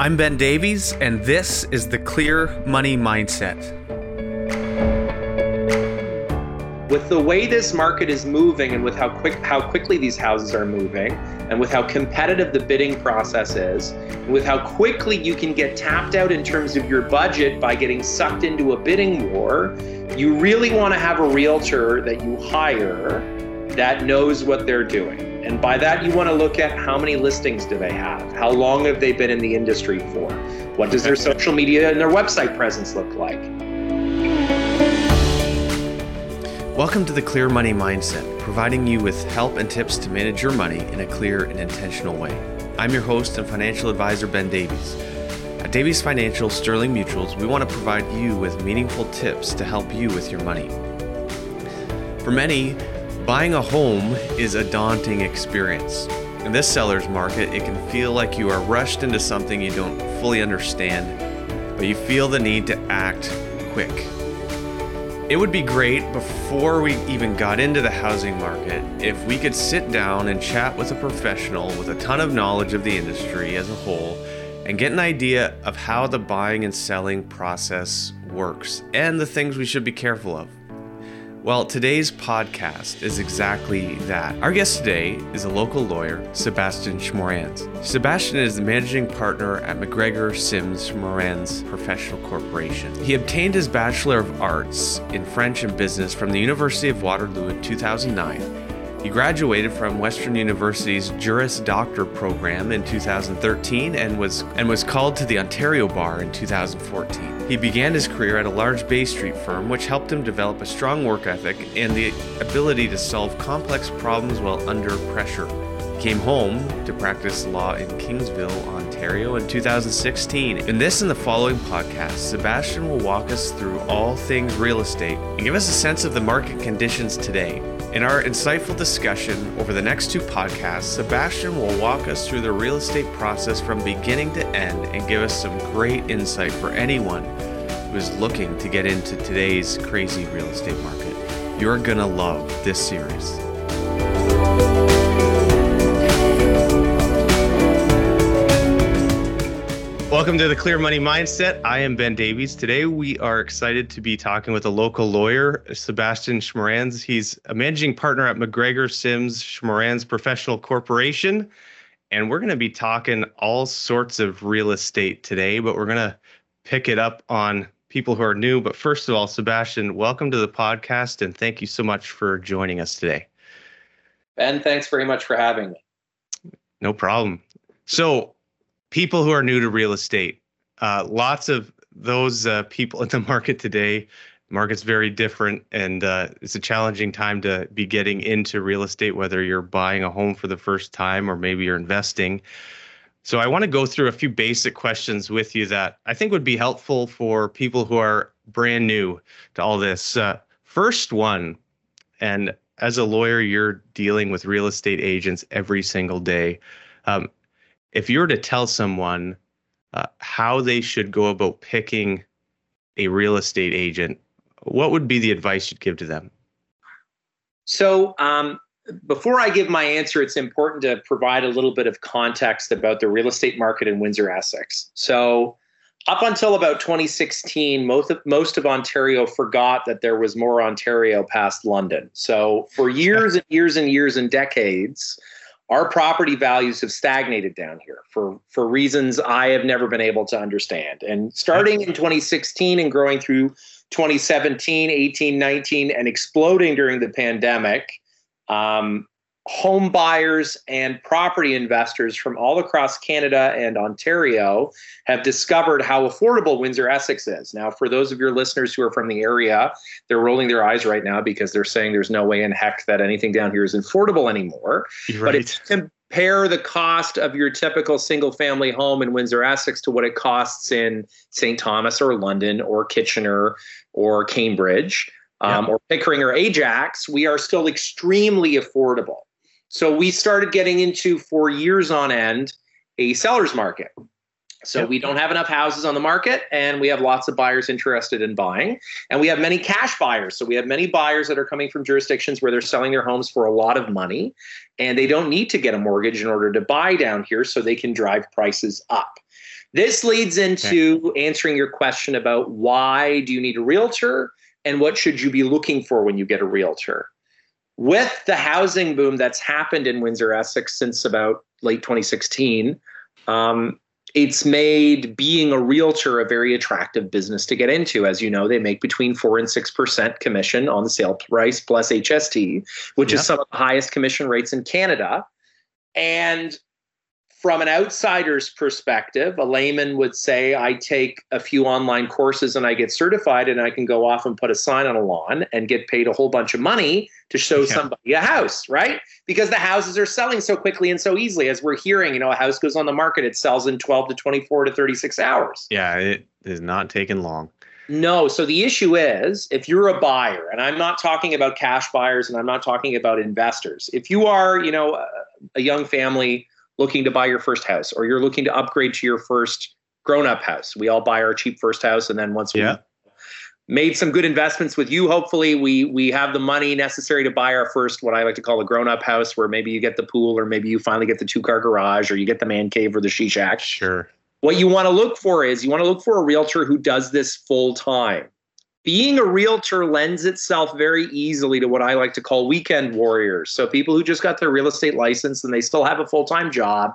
I'm Ben Davies, and this is the Clear Money Mindset. With the way this market is moving and with how quick how quickly these houses are moving and with how competitive the bidding process is, and with how quickly you can get tapped out in terms of your budget by getting sucked into a bidding war, you really want to have a realtor that you hire that knows what they're doing. And by that, you want to look at how many listings do they have? How long have they been in the industry for? What does their social media and their website presence look like? Welcome to the Clear Money Mindset, providing you with help and tips to manage your money in a clear and intentional way. I'm your host and financial advisor, Ben Davies. At Davies Financial Sterling Mutuals, we want to provide you with meaningful tips to help you with your money. For many, Buying a home is a daunting experience. In this seller's market, it can feel like you are rushed into something you don't fully understand, but you feel the need to act quick. It would be great before we even got into the housing market if we could sit down and chat with a professional with a ton of knowledge of the industry as a whole and get an idea of how the buying and selling process works and the things we should be careful of. Well, today's podcast is exactly that. Our guest today is a local lawyer, Sebastian Schmoranz. Sebastian is the managing partner at McGregor Sims Schmoranz Professional Corporation. He obtained his Bachelor of Arts in French and Business from the University of Waterloo in 2009 he graduated from Western University's Juris Doctor program in 2013 and was and was called to the Ontario Bar in 2014. He began his career at a large Bay Street firm which helped him develop a strong work ethic and the ability to solve complex problems while under pressure. He came home to practice law in Kingsville, Ontario in 2016. In this and the following podcast, Sebastian will walk us through all things real estate and give us a sense of the market conditions today in our insightful discussion over the next two podcasts, Sebastian will walk us through the real estate process from beginning to end and give us some great insight for anyone who is looking to get into today's crazy real estate market. You're going to love this series. Welcome to the Clear Money Mindset. I am Ben Davies. Today we are excited to be talking with a local lawyer, Sebastian Schmoranz. He's a managing partner at McGregor Sims Schmoranz Professional Corporation. And we're going to be talking all sorts of real estate today, but we're going to pick it up on people who are new. But first of all, Sebastian, welcome to the podcast and thank you so much for joining us today. Ben, thanks very much for having me. No problem. So, people who are new to real estate. Uh, lots of those uh, people in the market today. market's very different, and uh, it's a challenging time to be getting into real estate, whether you're buying a home for the first time or maybe you're investing. So I want to go through a few basic questions with you that I think would be helpful for people who are brand new to all this. Uh, first one, and as a lawyer, you're dealing with real estate agents every single day. Um, if you were to tell someone uh, how they should go about picking a real estate agent, what would be the advice you'd give to them? So, um, before I give my answer, it's important to provide a little bit of context about the real estate market in Windsor, Essex. So, up until about 2016, most of, most of Ontario forgot that there was more Ontario past London. So, for years and years and years and decades, our property values have stagnated down here for for reasons I have never been able to understand. And starting in 2016 and growing through 2017, 18, 19, and exploding during the pandemic, um, home buyers and property investors from all across Canada and Ontario have discovered how affordable Windsor Essex is. Now, for those of your listeners who are from the area, they're rolling their eyes right now because they're saying there's no way in heck that anything down here is affordable anymore. Right. But if you compare the cost of your typical single family home in Windsor Essex to what it costs in St. Thomas or London or Kitchener or Cambridge, um, or Pickering or Ajax, we are still extremely affordable. So we started getting into for years on end a seller's market. So yep. we don't have enough houses on the market and we have lots of buyers interested in buying. And we have many cash buyers. So we have many buyers that are coming from jurisdictions where they're selling their homes for a lot of money and they don't need to get a mortgage in order to buy down here so they can drive prices up. This leads into okay. answering your question about why do you need a realtor and what should you be looking for when you get a realtor. With the housing boom that's happened in Windsor Essex since about late 2016, um, it's made being a realtor a very attractive business to get into. As you know, they make between four and six percent commission on the sale price plus HST, which is some of the highest commission rates in Canada. And from an outsider's perspective, a layman would say, I take a few online courses and I get certified, and I can go off and put a sign on a lawn and get paid a whole bunch of money to show yeah. somebody a house, right? Because the houses are selling so quickly and so easily. As we're hearing, you know, a house goes on the market, it sells in 12 to 24 to 36 hours. Yeah, it is not taking long. No. So the issue is if you're a buyer, and I'm not talking about cash buyers and I'm not talking about investors, if you are, you know, a, a young family looking to buy your first house or you're looking to upgrade to your first grown up house. We all buy our cheap first house and then once we yeah. made some good investments with you, hopefully we we have the money necessary to buy our first what I like to call a grown up house where maybe you get the pool or maybe you finally get the two car garage or you get the man cave or the she shack. Sure. What you want to look for is you want to look for a realtor who does this full time being a realtor lends itself very easily to what I like to call weekend warriors. So people who just got their real estate license and they still have a full-time job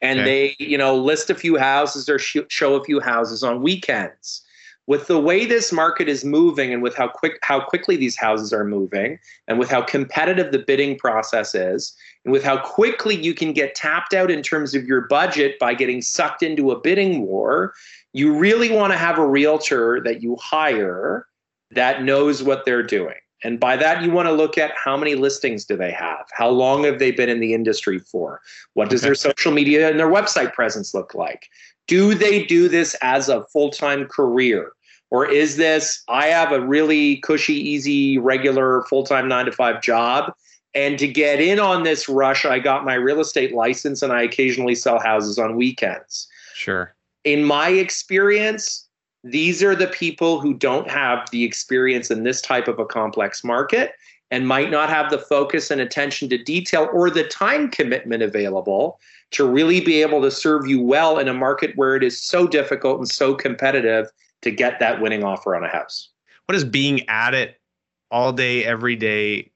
and okay. they, you know, list a few houses or sh- show a few houses on weekends. With the way this market is moving and with how quick how quickly these houses are moving and with how competitive the bidding process is and with how quickly you can get tapped out in terms of your budget by getting sucked into a bidding war, you really want to have a realtor that you hire that knows what they're doing. And by that, you want to look at how many listings do they have? How long have they been in the industry for? What does okay. their social media and their website presence look like? Do they do this as a full time career? Or is this, I have a really cushy, easy, regular full time nine to five job. And to get in on this rush, I got my real estate license and I occasionally sell houses on weekends. Sure in my experience, these are the people who don't have the experience in this type of a complex market and might not have the focus and attention to detail or the time commitment available to really be able to serve you well in a market where it is so difficult and so competitive to get that winning offer on a house. What does being at it all day, every day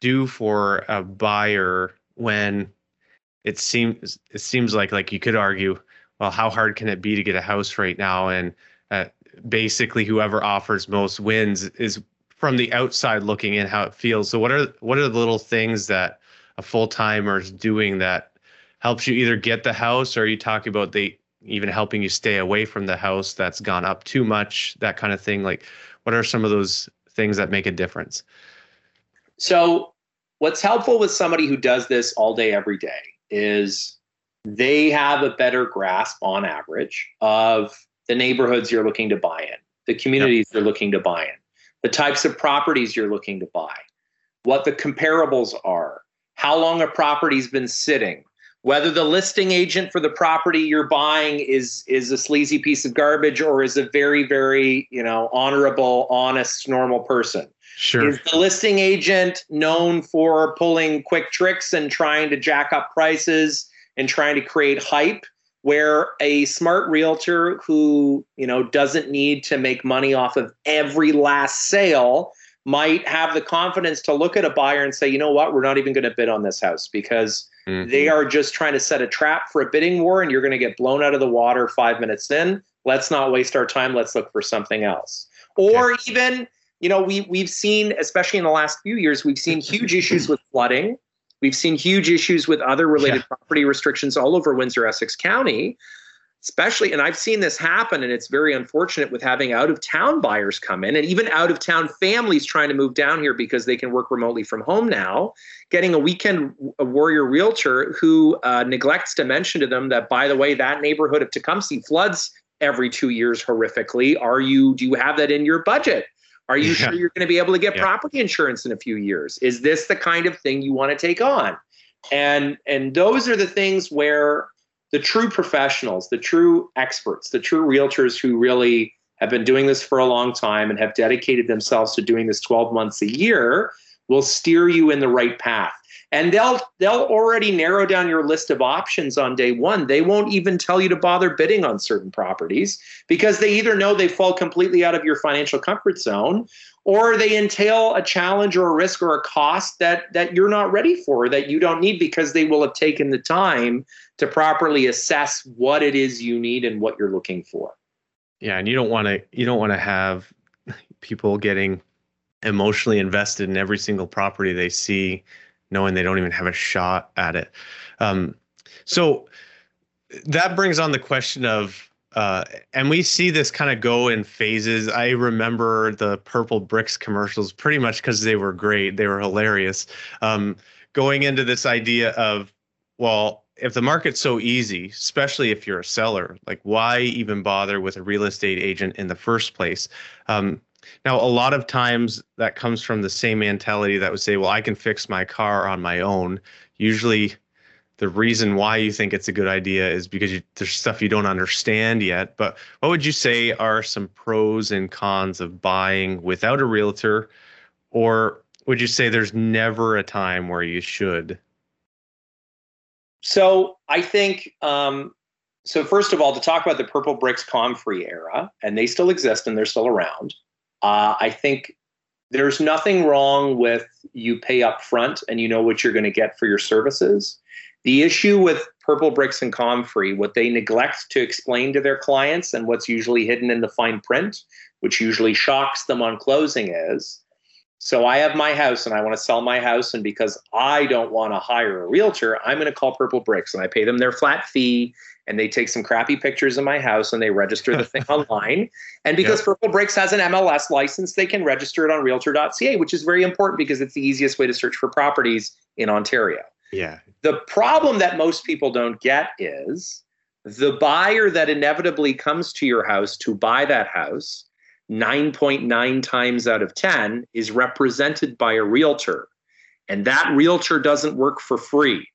do for a buyer when it seems it seems like like you could argue well, how hard can it be to get a house right now? And uh, basically, whoever offers most wins is from the outside looking in how it feels. So, what are what are the little things that a full timer is doing that helps you either get the house, or are you talking about they even helping you stay away from the house that's gone up too much, that kind of thing? Like, what are some of those things that make a difference? So, what's helpful with somebody who does this all day, every day is they have a better grasp on average of the neighborhoods you're looking to buy in, the communities yep. you're looking to buy in, the types of properties you're looking to buy, what the comparables are, how long a property's been sitting, whether the listing agent for the property you're buying is is a sleazy piece of garbage or is a very very you know honorable honest normal person sure is the listing agent known for pulling quick tricks and trying to jack up prices and trying to create hype where a smart realtor who you know doesn't need to make money off of every last sale might have the confidence to look at a buyer and say you know what? We're not even going to bid on this house because mm-hmm. they are just trying to set a trap for a bidding war and you're going to get blown out of the water 5 minutes in. Let's not waste our time. Let's look for something else. Or okay. even you know we we've seen especially in the last few years we've seen huge issues with flooding We've seen huge issues with other related yeah. property restrictions all over Windsor Essex County, especially, and I've seen this happen, and it's very unfortunate with having out of town buyers come in and even out of town families trying to move down here because they can work remotely from home now. Getting a weekend a warrior realtor who uh, neglects to mention to them that, by the way, that neighborhood of Tecumseh floods every two years horrifically. Are you, do you have that in your budget? Are you yeah. sure you're going to be able to get yeah. property insurance in a few years? Is this the kind of thing you want to take on? And and those are the things where the true professionals, the true experts, the true realtors who really have been doing this for a long time and have dedicated themselves to doing this 12 months a year will steer you in the right path. And they'll they'll already narrow down your list of options on day one. They won't even tell you to bother bidding on certain properties because they either know they fall completely out of your financial comfort zone or they entail a challenge or a risk or a cost that that you're not ready for that you don't need because they will have taken the time to properly assess what it is you need and what you're looking for. Yeah and you don't want to you don't want to have people getting emotionally invested in every single property they see knowing they don't even have a shot at it um, so that brings on the question of uh, and we see this kind of go in phases. I remember the Purple Bricks commercials pretty much because they were great. They were hilarious. Um, going into this idea of, well, if the market's so easy, especially if you're a seller, like why even bother with a real estate agent in the first place? Um, now, a lot of times that comes from the same mentality that would say, well, I can fix my car on my own. Usually, the reason why you think it's a good idea is because you, there's stuff you don't understand yet. But what would you say are some pros and cons of buying without a realtor? Or would you say there's never a time where you should? So I think, um, so first of all, to talk about the purple bricks ComFree era, and they still exist and they're still around. Uh, I think there's nothing wrong with you pay up front and you know what you're going to get for your services the issue with Purple Bricks and ComFree, what they neglect to explain to their clients and what's usually hidden in the fine print, which usually shocks them on closing, is so I have my house and I want to sell my house. And because I don't want to hire a realtor, I'm going to call Purple Bricks and I pay them their flat fee and they take some crappy pictures of my house and they register the thing online. And because yep. Purplebricks has an MLS license, they can register it on realtor.ca, which is very important because it's the easiest way to search for properties in Ontario. Yeah. The problem that most people don't get is the buyer that inevitably comes to your house to buy that house 9.9 times out of 10 is represented by a realtor. And that realtor doesn't work for free,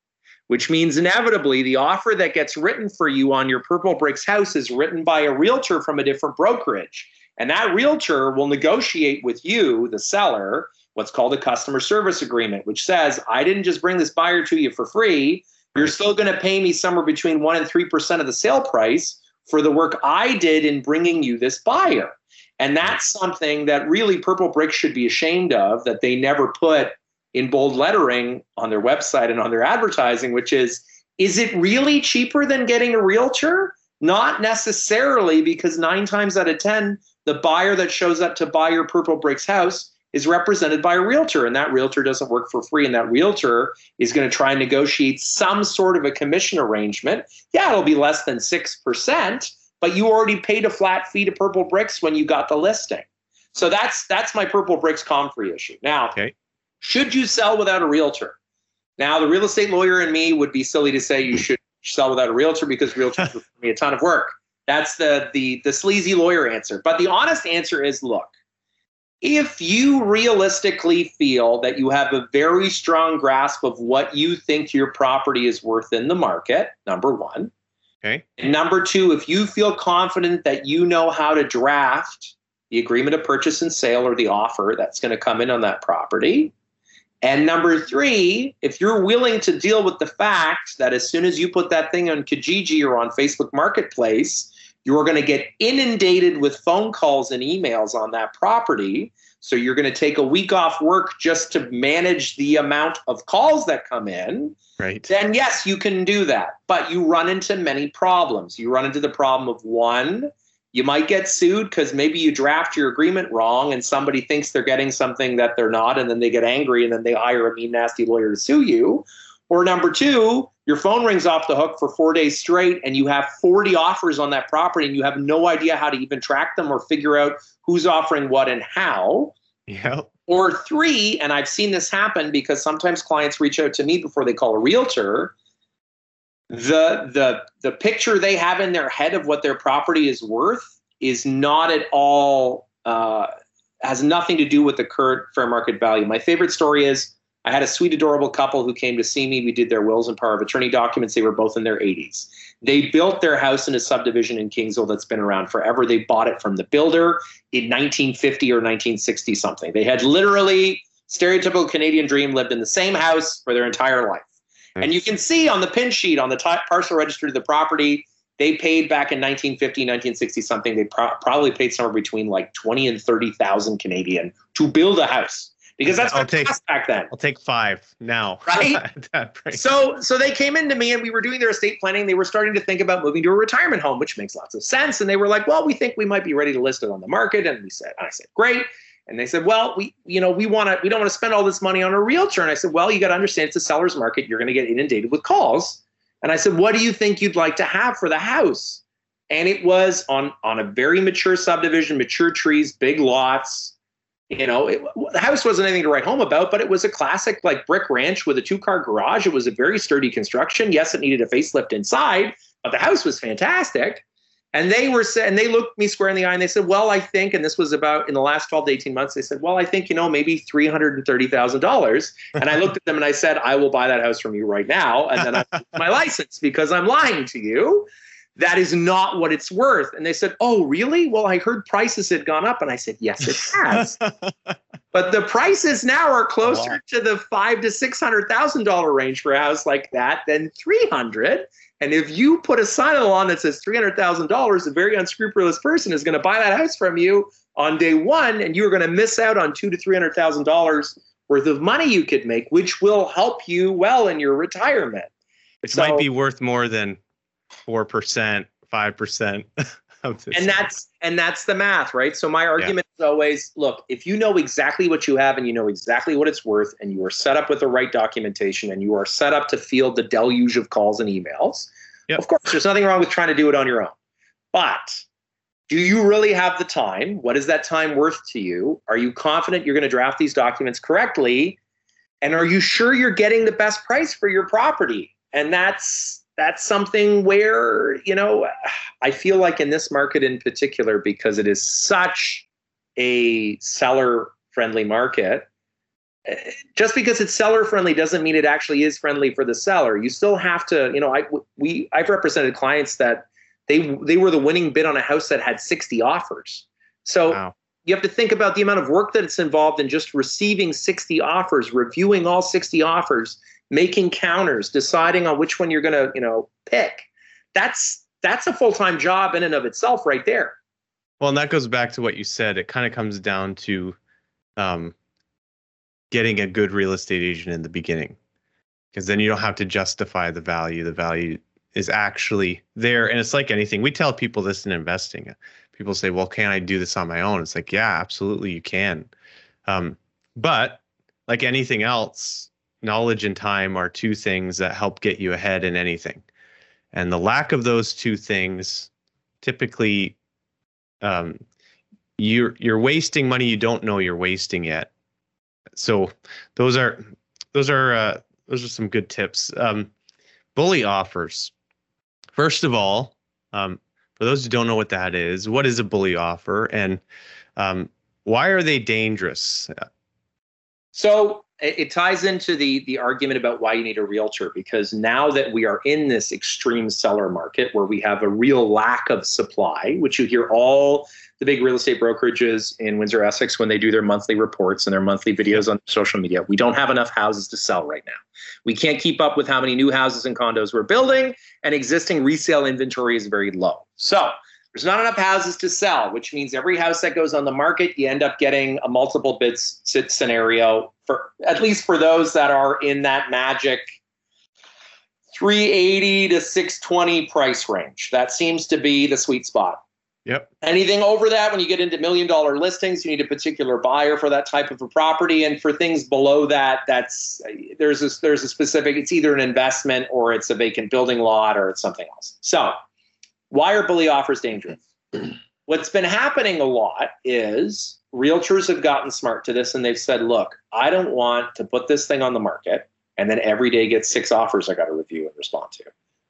which means inevitably the offer that gets written for you on your Purple Bricks house is written by a realtor from a different brokerage. And that realtor will negotiate with you, the seller, what's called a customer service agreement, which says, I didn't just bring this buyer to you for free. You're still going to pay me somewhere between 1% and 3% of the sale price for the work I did in bringing you this buyer. And that's something that really Purplebricks should be ashamed of that they never put in bold lettering on their website and on their advertising, which is, is it really cheaper than getting a realtor? Not necessarily, because nine times out of 10, the buyer that shows up to buy your purple bricks house is represented by a realtor and that realtor doesn't work for free and that realtor is going to try and negotiate some sort of a commission arrangement yeah it'll be less than 6% but you already paid a flat fee to purple bricks when you got the listing so that's that's my Purplebricks ComFree issue now okay. Should you sell without a realtor now the real estate lawyer in me would be silly to say you should sell without a realtor because realtors would me a ton of work that's the the the sleazy lawyer answer but the honest answer is look if you realistically feel that you have a very strong grasp of what you think your property is worth in the market, number one. Okay. And number two, if you feel confident that you know how to draft the agreement of purchase and sale or the offer that's going to come in on that property. And number three, if you're willing to deal with the fact that as soon as you put that thing on Kijiji or on Facebook Marketplace, you're going to get inundated with phone calls and emails on that property. So you're going to take a week off work just to manage the amount of calls that come in. Right. Then yes, you can do that. But you run into many problems. You run into the problem of one, you might get sued because maybe you draft your agreement wrong and somebody thinks they're getting something that they're not, and then they get angry and then they hire a mean, nasty lawyer to sue you. Or number two, your phone rings off the hook for four days straight and you have 40 offers on that property and you have no idea how to even track them or figure out who's offering what and how. Yeah. Or three, and I've seen this happen because sometimes clients reach out to me before they call a realtor. The the the picture they have in their head of what their property is worth is not at all uh, has nothing to do with the current fair market value. My favorite story is I had a sweet, adorable couple who came to see me. We did their wills and power of attorney documents. They were both in their 80s. They built their house in a subdivision in Kingsville that's been around forever. They bought it from the builder in 1950 or 1960 something. They had literally stereotypical Canadian dream lived in the same house for their entire life. And you can see on the pin sheet on the t- parcel register of the property, they paid back in 1950, 1960 something. They pro- probably paid somewhere between like 20 and 30,000 Canadian to build a house because that's I'll take, back then. I'll take five now. Right. so so they came into me and we were doing their estate planning. They were starting to think about moving to a retirement home, which makes lots of sense. And they were like, well, we think we might be ready to list it on the market. And we said, and I said, great. And they said, well, we, you know, we want to, we don't want to spend all this money on a realtor. And I said, well, you got to understand it's a seller's market. You're going to get inundated with calls. And I said, what do you think you'd like to have for the house? And it was on on a very mature subdivision, mature trees, big lots you know, it, the house wasn't anything to write home about, but it was a classic like brick ranch with a two car garage. It was a very sturdy construction. Yes, it needed a facelift inside, but the house was fantastic. And they were and they looked me square in the eye and they said, "Well, I think," and this was about in the last twelve to eighteen months. They said, "Well, I think you know maybe three hundred and thirty thousand dollars." And I looked at them and I said, "I will buy that house from you right now," and then I my license because I'm lying to you that is not what it's worth. And they said, Oh, really? Well, I heard prices had gone up. And I said, Yes, it has. but the prices now are closer wow. to the five to six hundred thousand dollar range for a house like that than three hundred. And if you put a sign on the lawn that says three hundred thousand dollars, a very unscrupulous person is going to buy that house from you on day one, and you're going to miss out on two to three hundred thousand dollars worth of money you could make, which will help you well in your retirement. It so, might be worth more than four percent, five percent. And that's and that's the math, right? So my argument yeah. is always, look, if you know exactly what you have and you know exactly what it's worth, and you are set up with the right documentation, and you are set up to field the deluge of calls and emails, yep. of course, there's nothing wrong with trying to do it on your own. But do you really have the time? What is that time worth to you? Are you confident you're going to draft these documents correctly? And are you sure you're getting the best price for your property? And that's that's something where you know i feel like in this market in particular because it is such a seller friendly market just because it's seller friendly doesn't mean it actually is friendly for the seller you still have to you know i we i've represented clients that they they were the winning bid on a house that had 60 offers so wow. you have to think about the amount of work that it's involved in just receiving 60 offers reviewing all 60 offers making counters, deciding on which one you're going to, you know, pick. That's that's a full-time job in and of itself right there. Well, and that goes back to what you said. It kind of comes down to um, getting a good real estate agent in the beginning, because then you don't have to justify the value. The value is actually there, and it's like anything. We tell people this in investing. People say, "Well, can I do this on my own?" It's like, yeah, absolutely, you can. Um, but like anything else, knowledge and time are two things that help get you ahead in anything. And the lack of those two things typically um, you're you're wasting money you don't know you're wasting yet. So those are those are uh, those are some good tips. Um, bully offers. First of all, um, for those who don't know what that is, what is a bully offer and um, why are they dangerous? So it ties into the the argument about why you need a realtor because now that we are in this extreme seller market where we have a real lack of supply which you hear all the big real estate brokerages in Windsor Essex when they do their monthly reports and their monthly videos on social media we don't have enough houses to sell right now. We can't keep up with how many new houses and condos we're building and existing resale inventory is very low. So there's not enough houses to sell, which means every house that goes on the market, you end up getting a multiple bids scenario for at least for those that are in that magic 380 to 620 price range. That seems to be the sweet spot. Yep. Anything over that, when you get into million dollar listings, you need a particular buyer for that type of a property. And for things below that, that's there's a, there's a specific. It's either an investment or it's a vacant building lot or it's something else. So why are bully offers dangerous? What's been happening a lot is realtors have gotten smart to this and they've said, look, I don't want to put this thing on the market and then every day get six offers I got to review and respond to.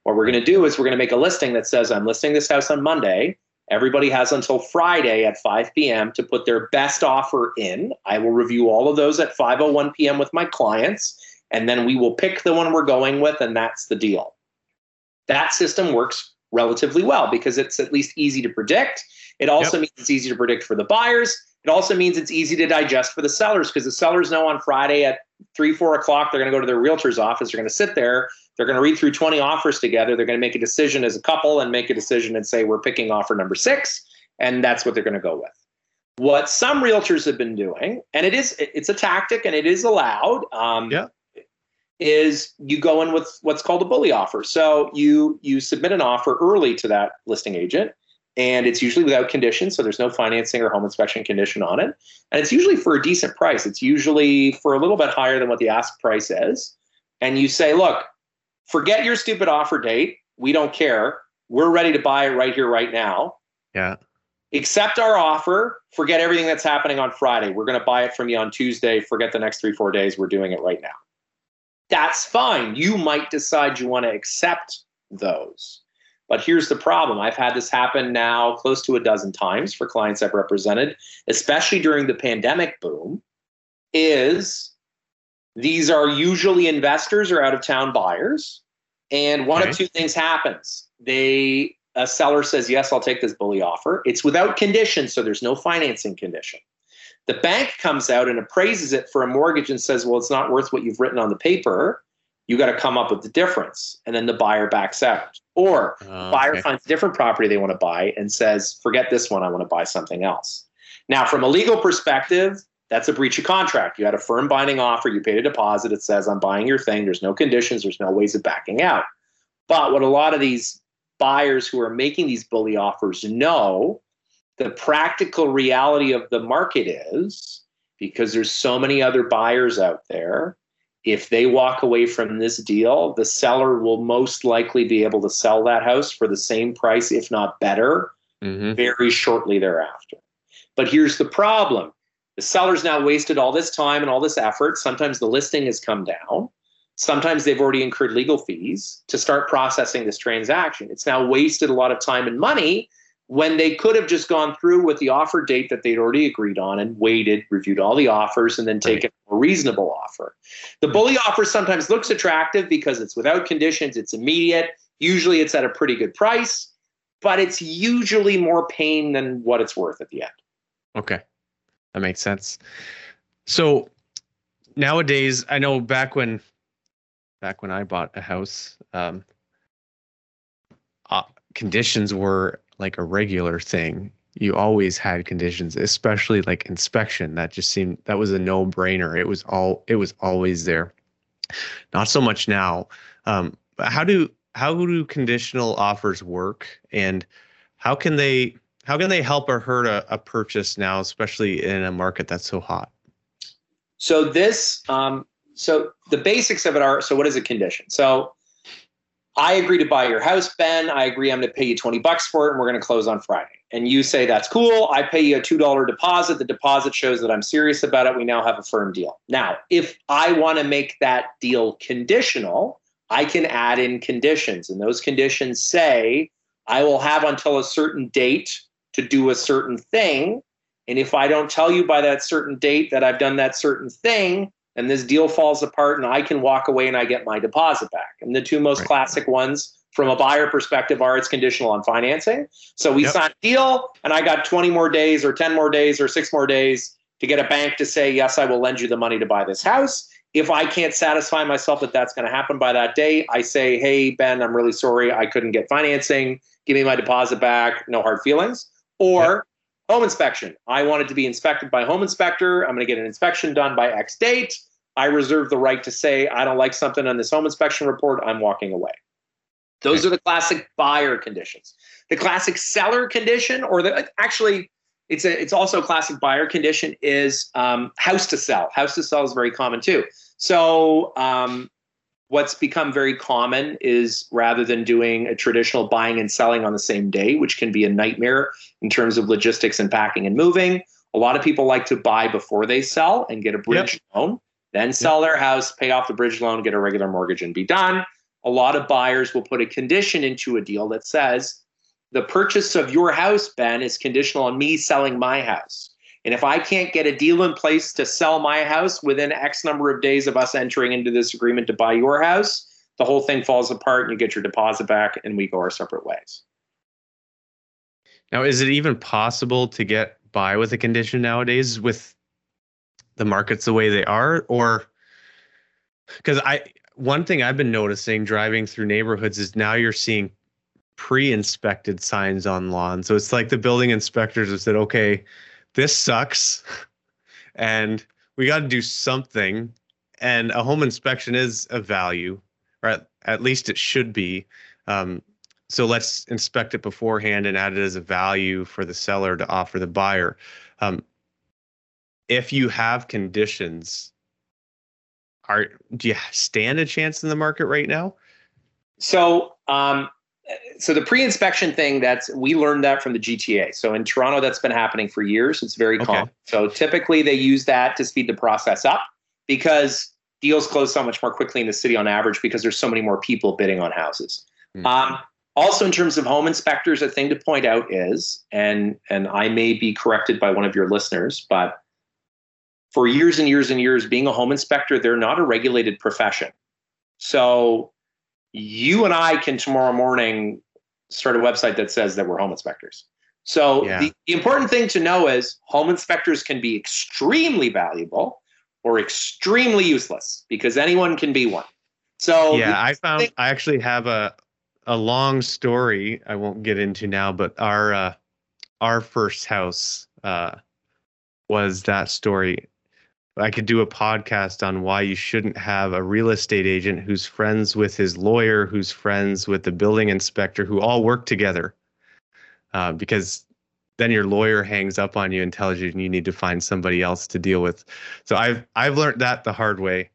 What we're going to do is we're going to make a listing that says, I'm listing this house on Monday. Everybody has until Friday at 5 p.m. to put their best offer in. I will review all of those at 5:01 p.m. with my clients, and then we will pick the one we're going with, and that's the deal. That system works relatively well because it's at least easy to predict. It also yep. means it's easy to predict for the buyers. It also means it's easy to digest for the sellers because the sellers know on Friday at three, four o'clock, they're going to go to their realtor's office. They're going to sit there. They're going to read through 20 offers together. They're going to make a decision as a couple and make a decision and say, we're picking offer number six. And that's what they're going to go with. What some realtors have been doing, and it is, it's a tactic and it is allowed. Um, yeah. Is you go in with what's called a bully offer. So you you submit an offer early to that listing agent and it's usually without conditions so there's no financing or home inspection condition on it. And it's usually for a decent price. It's usually for a little bit higher than what the ask price is. And you say look forget your stupid offer date. We don't care. We're ready to buy it right here right now. Yeah. Accept our offer. Forget everything that's happening on friday. We're going to buy it from you on tuesday. Forget the next three four days we're doing it right now that's fine you might decide you want to accept those but here's the problem I've had this happen now close to a dozen times for clients I've represented, especially during the pandemic boom, is these are usually investors or out of town buyers. And one okay. of two things happens. They a seller says, Yes, I'll take this bully offer. It's without conditions, so there's no financing condition. The bank comes out and appraises it for a mortgage and says, Well, it's not worth what you've written on the paper. You got to come up with the difference. And then the buyer backs out. Or oh, the buyer okay. finds a different property they want to buy and says forget this one i want to buy something else. Now from a legal perspective that's a breach of contract. You had a firm binding offer you paid a deposit it says i'm buying your thing. There's no conditions there's no ways of backing out. But what a lot of these buyers who are making these bully offers know the practical reality of the market is because there's so many other buyers out there if they walk away from this deal, the seller will most likely be able to sell that house for the same price, if not better, mm-hmm. very shortly thereafter. But here's the problem the seller's now wasted all this time and all this effort. Sometimes the listing has come down. Sometimes they've already incurred legal fees to start processing this transaction. It's now wasted a lot of time and money when they could have just gone through with the offer date that they'd already agreed on and waited, reviewed all the offers, and then taken right. a reasonable offer. The bully offer sometimes looks attractive because it's without conditions, it's immediate. Usually it's at a pretty good price, but it's usually more pain than what it's worth at the end. Okay. That makes sense. So nowadays, I know back when back when I bought a house, um, uh, conditions were like a regular thing you always had conditions especially like inspection. That just seemed that was a no brainer it was all it was always there. Not so much now. Um, how do how do conditional offers work? And how can they how can they help or hurt a, a purchase now especially in a market that's so hot? So this um, so the basics of it are so what is a condition? So I agree to buy your house, Ben. I agree I'm going to pay you 20 bucks for it and we're going to close on Friday. And you say that's cool. I pay you a $2 deposit. The deposit shows that I'm serious about it. We now have a firm deal. Now, if I want to make that deal conditional, I can add in conditions. And those conditions say I will have until a certain date to do a certain thing. And if I don't tell you by that certain date that I've done that certain thing, and this deal falls apart and I can walk away and I get my deposit back. And the two most right. classic ones from a buyer perspective are it's conditional on financing. So we yep. signed a deal and I got 20 more days or 10 more days or six more days to get a bank to say, yes, I will lend you the money to buy this house. If I can't satisfy myself that that's going to happen by that day, I say, hey, Ben, I'm really sorry. I couldn't get financing. Give me my deposit back. No hard feelings. Or yep. Home inspection. I wanted to be inspected by home inspector. I'm going to get an inspection done by X date. I reserve the right to say, I don't like something on this home inspection report. I'm walking away. Those are the classic buyer conditions. The classic seller condition, or the actually, it's a it's also a classic buyer condition is um, house to sell. House to sell is very common too. So um, what's become very common is rather than doing a traditional buying and selling on the same day, which can be a nightmare in terms of logistics and packing and moving, a lot of people like to buy before they sell and get a bridge yep. loan, then sell their house, pay off the bridge loan, get a regular mortgage, and be done a lot of buyers will put a condition into a deal that says the purchase of your house, Ben, is conditional on me selling my house. And if I can't get a deal in place to sell my house within X number of days of us entering into this agreement to buy your house, the whole thing falls apart and you get your deposit back and we go our separate ways. Now, is it even possible to get by with a condition nowadays with the markets the way they are or because I one thing I've been noticing driving through neighborhoods is now you're seeing pre-inspected signs on lawns. So it's like the building inspectors have said, okay, this sucks, and we got to do something. And a home inspection is a value, or at, at least it should be. Um, so let's inspect it beforehand and add it as a value for the seller to offer the buyer. Um, if you have conditions, are do you stand a chance in the market right now? So um, so the pre-inspection thing that's we learned that from the GTA. So in Toronto, that's been happening for years. It's very okay. common. So typically they use that to speed the process up because deals close so much more quickly in the city on average because there's so many more people bidding on houses. Mm-hmm. Um, also, in terms of home inspectors, a thing to point out is, and and I may be corrected by one of your listeners, but for years and years and years, being a home inspector, they're not a regulated profession. So you and I can tomorrow morning start a website that says that we're home inspectors. So yeah. the, the important thing to know is home inspectors can be extremely valuable or extremely useless because anyone can be one. So yeah, I found thing- I actually have a a long story I won't get into now, but our uh, our first house uh, was that story. I could do a podcast on why you shouldn't have a real estate agent who's friends with his lawyer, who's friends with the building inspector, who all work together. Uh, because then your lawyer hangs up on you and tells you you need to find somebody else to deal with. So I've I've learned that the hard way.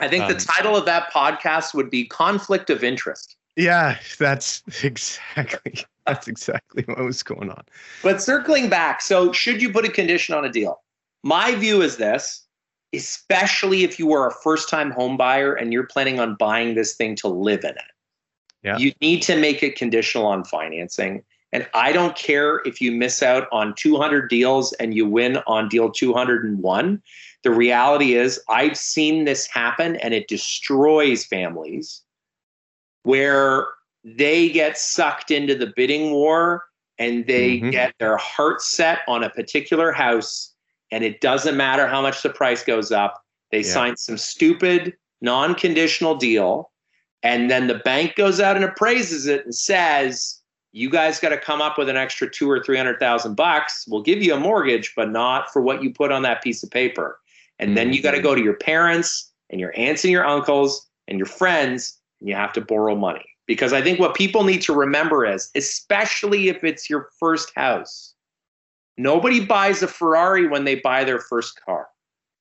I think um, the title of that podcast would be conflict of interest. Yeah, that's exactly that's exactly what was going on. But circling back, so should you put a condition on a deal? My view is this especially if you are a first time home buyer and you're planning on buying this thing to live in it. Yeah. You need to make it conditional on financing. And I don't care if you miss out on 200 deals and you win on deal 201. The reality is, I've seen this happen and it destroys families where they get sucked into the bidding war and they mm-hmm. get their heart set on a particular house and it doesn't matter how much the price goes up. They yeah. sign some stupid non-conditional deal, and then the bank goes out and appraises it and says, "You guys got to come up with an extra two or three hundred thousand bucks. We'll give you a mortgage, but not for what you put on that piece of paper." And mm-hmm. then you got to go to your parents and your aunts and your uncles and your friends, and you have to borrow money. Because I think what people need to remember is, especially if it's your first house, Nobody buys a Ferrari when they buy their first car.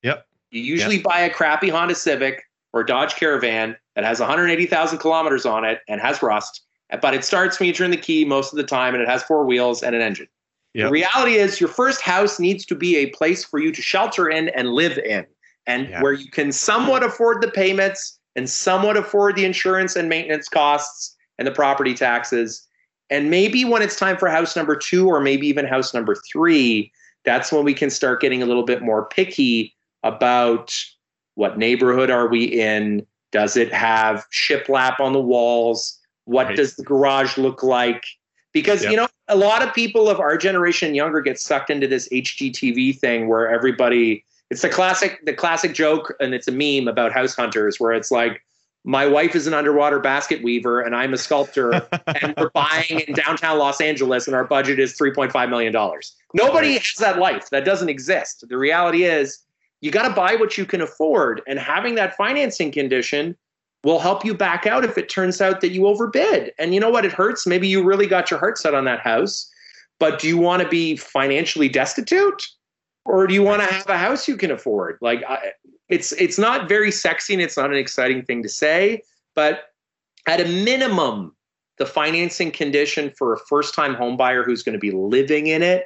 Yep. You usually yep. buy a crappy Honda Civic or Dodge Caravan that has 180,000 kilometers on it and has rust, but it starts when you turn the key most of the time and it has four wheels and an engine. Yep. The reality is, your first house needs to be a place for you to shelter in and live in, and where you can somewhat afford the payments and somewhat afford the insurance and maintenance costs and the property taxes and maybe when it's time for house number two or maybe even house number three, that's when we can start getting a little bit more picky about what neighborhood are we in? Does it have shiplap on the walls? What right. does the garage look like? Because yep. you know, a lot of people of our generation younger get sucked into this HGTV thing where everybody it's the classic the classic joke and it's a meme about house hunters where it's like my wife is an underwater basket weaver and I'm a sculptor and we're buying in downtown Los Angeles and our budget is $3.5 million. Nobody has that life. That doesn't exist. The reality is you got to buy what you can afford and having that financing condition will help you back out if it turns out that you overbid. And you know what? It hurts. Maybe you really got your heart set on that house, but do you want to be financially destitute? or do you want to have a house you can afford? Like, I, it's it's not very sexy and it's not an exciting thing to say, but at a minimum, the financing condition for a first-time homebuyer who's going to be living in it,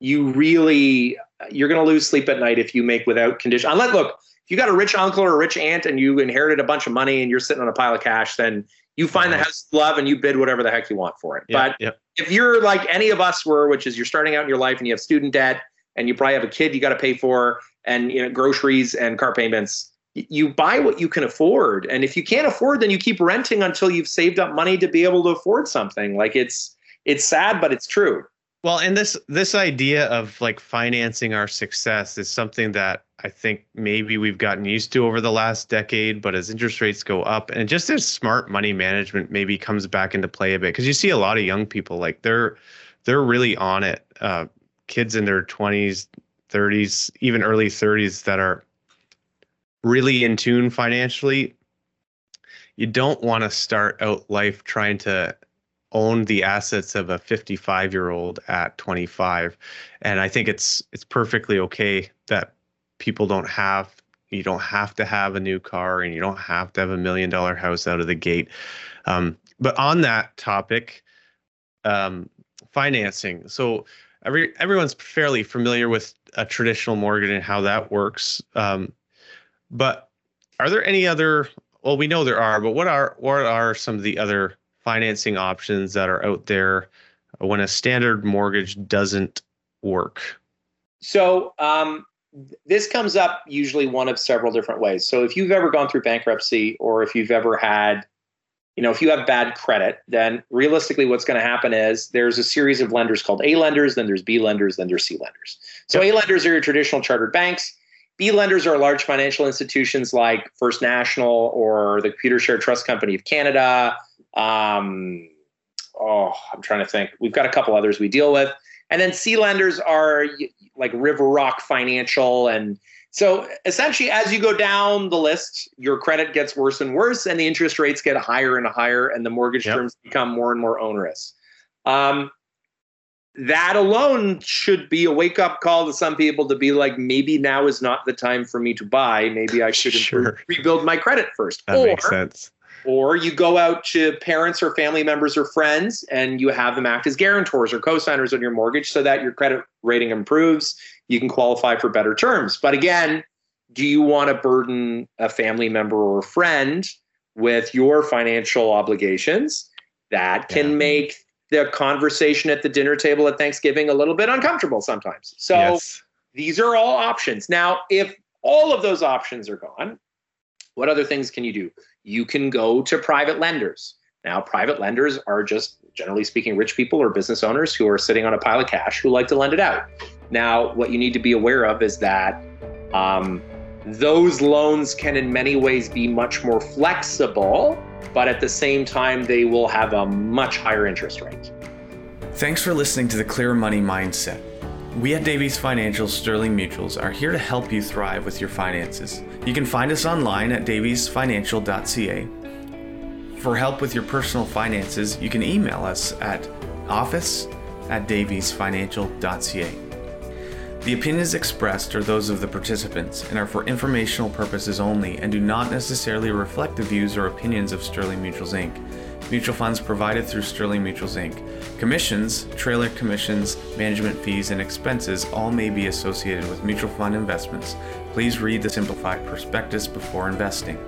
you really you're going to lose sleep at night if you make without condition. Unless look, if you got a rich uncle or a rich aunt and you inherited a bunch of money and you're sitting on a pile of cash, then you find the house you love and you bid whatever the heck you want for it. but if you're like any of us were, which is you're starting out in your life and you have student debt and you probably have a kid you got to pay for and you know groceries and car payments you buy what you can afford and if you can't afford then you keep renting until you've saved up money to be able to afford something like it's it's sad but it's true Well, and this this idea of like financing our success is something that I think maybe we've gotten used to over the last decade, but as interest rates go up and just as smart money management maybe comes back into play a bit because you see a lot of young people like they're they're really on it. Uh, kids in their 20s, 30s, even early 30s that are really in tune financially. You don't want to start out life trying to own the assets of a 55 year old at 25 and i think it's it's perfectly okay that people don't have you don't have to have a new car and you don't have to have a million dollar house out of the gate um, but on that topic um, financing so every everyone's fairly familiar with a traditional mortgage and how that works um, but are there any other well we know there are but what are what are some of the other financing options that are out there when a standard mortgage doesn't work? So, um, this comes up usually one of several different ways. So, if you've ever gone through bankruptcy or if you've ever had, you know, if you have bad credit, then realistically, what's going to happen is there's a series of lenders called A lenders, then there's B lenders, then there's C lenders. So, yep. A lenders are your traditional chartered banks. B lenders are large financial institutions like First National or the Computer Computershare Trust Company of Canada, um, oh, I'm trying to think. We've got a couple others we deal with. And then C lenders are like River Rock Financial. And so essentially, as you go down the list, your credit gets worse and worse, and the interest rates get higher and higher, and the mortgage yep. terms become more and more onerous. Um, that alone should be a wake up call to some people to be like, maybe now is not the time for me to buy. Maybe I should sure. rebuild my credit first. That or, makes sense or you go out to parents or family members or friends and you have them act as guarantors or co-signers on your mortgage so that your credit rating improves. You can qualify for better terms. But again, do you want to burden a family member or a friend with your financial obligations? That can yeah. make the conversation at the dinner table at Thanksgiving a little bit uncomfortable sometimes. So yes. these are all options. Now, if all of those options are gone, what other things can you do? You can go to private lenders. Now, private lenders are just generally speaking rich people or business owners who are sitting on a pile of cash who like to lend it out. Now, what you need to be aware of is that um, those loans can, in many ways, be much more flexible, but at the same time, they will have a much higher interest rate. Thanks for listening to the Clear Money Mindset. We at Davies Financial Sterling Mutuals are here to help you thrive with your finances. You can find us online at daviesfinancial.ca. For help with your personal finances, you can email us at office at daviesfinancial.ca. The opinions expressed are those of the participants and are for informational purposes only and do not necessarily reflect the views or opinions of Sterling Mutuals Inc mutual funds provided through Sterling Mutuals Inc. Commissions, trailer commissions, management fees, and expenses all may be associated with mutual fund investments. Please read the simplified prospectus before investing.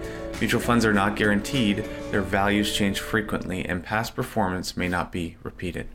Mutual funds are not guaranteed, their values change frequently, and past performance may not be repeated.